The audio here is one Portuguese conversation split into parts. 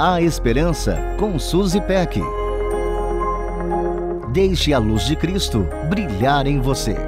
A Esperança com Suzy Peck. Deixe a luz de Cristo brilhar em você.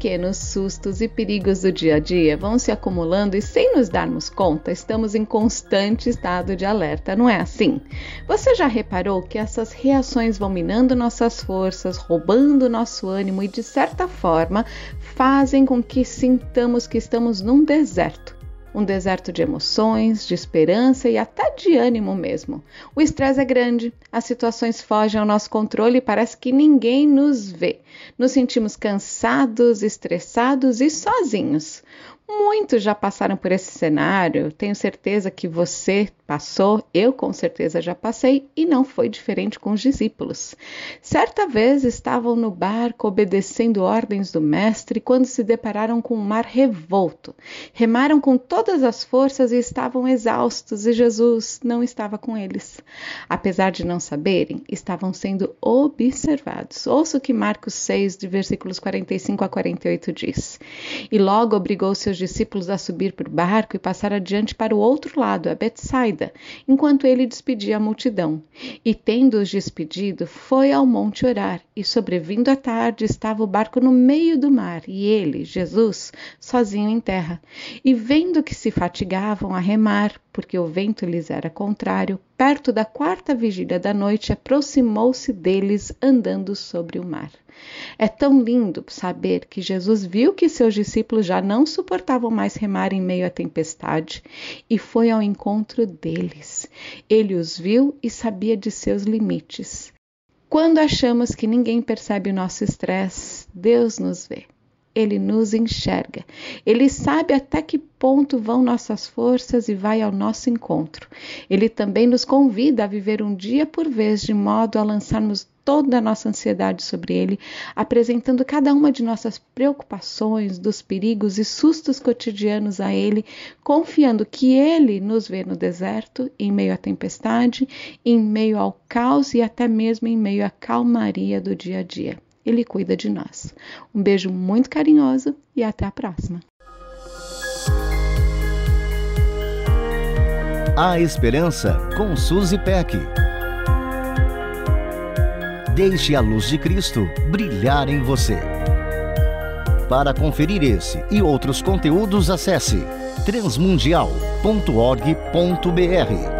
Pequenos sustos e perigos do dia a dia vão se acumulando e, sem nos darmos conta, estamos em constante estado de alerta, não é assim? Você já reparou que essas reações vão minando nossas forças, roubando nosso ânimo e, de certa forma, fazem com que sintamos que estamos num deserto? Um deserto de emoções, de esperança e até de ânimo mesmo. O estresse é grande, as situações fogem ao nosso controle e parece que ninguém nos vê. Nos sentimos cansados, estressados e sozinhos. Muitos já passaram por esse cenário, tenho certeza que você passou, eu com certeza já passei e não foi diferente com os discípulos. Certa vez estavam no barco obedecendo ordens do Mestre quando se depararam com um mar revolto. Remaram com todas as forças e estavam exaustos e Jesus não estava com eles. Apesar de não saberem, estavam sendo observados. Ouça o que Marcos 6, de versículos 45 a 48 diz. E logo obrigou seus discípulos a subir para o barco e passar adiante para o outro lado, a Betsaida, enquanto ele despedia a multidão. E tendo-os despedido, foi ao monte orar, e sobrevindo a tarde estava o barco no meio do mar, e ele, Jesus, sozinho em terra. E vendo que se fatigavam a remar, porque o vento lhes era contrário, perto da quarta vigília da noite, aproximou-se deles andando sobre o mar. É tão lindo saber que Jesus viu que seus discípulos já não suportavam mais remar em meio à tempestade e foi ao encontro deles. Ele os viu e sabia de seus limites. Quando achamos que ninguém percebe o nosso estresse, Deus nos vê. Ele nos enxerga. Ele sabe até que ponto vão nossas forças e vai ao nosso encontro. Ele também nos convida a viver um dia por vez, de modo a lançarmos toda a nossa ansiedade sobre ele, apresentando cada uma de nossas preocupações, dos perigos e sustos cotidianos a ele, confiando que ele nos vê no deserto, em meio à tempestade, em meio ao caos e até mesmo em meio à calmaria do dia a dia. Ele cuida de nós. Um beijo muito carinhoso e até a próxima. A Esperança com Suzy Peck. Deixe a luz de Cristo brilhar em você. Para conferir esse e outros conteúdos, acesse transmundial.org.br.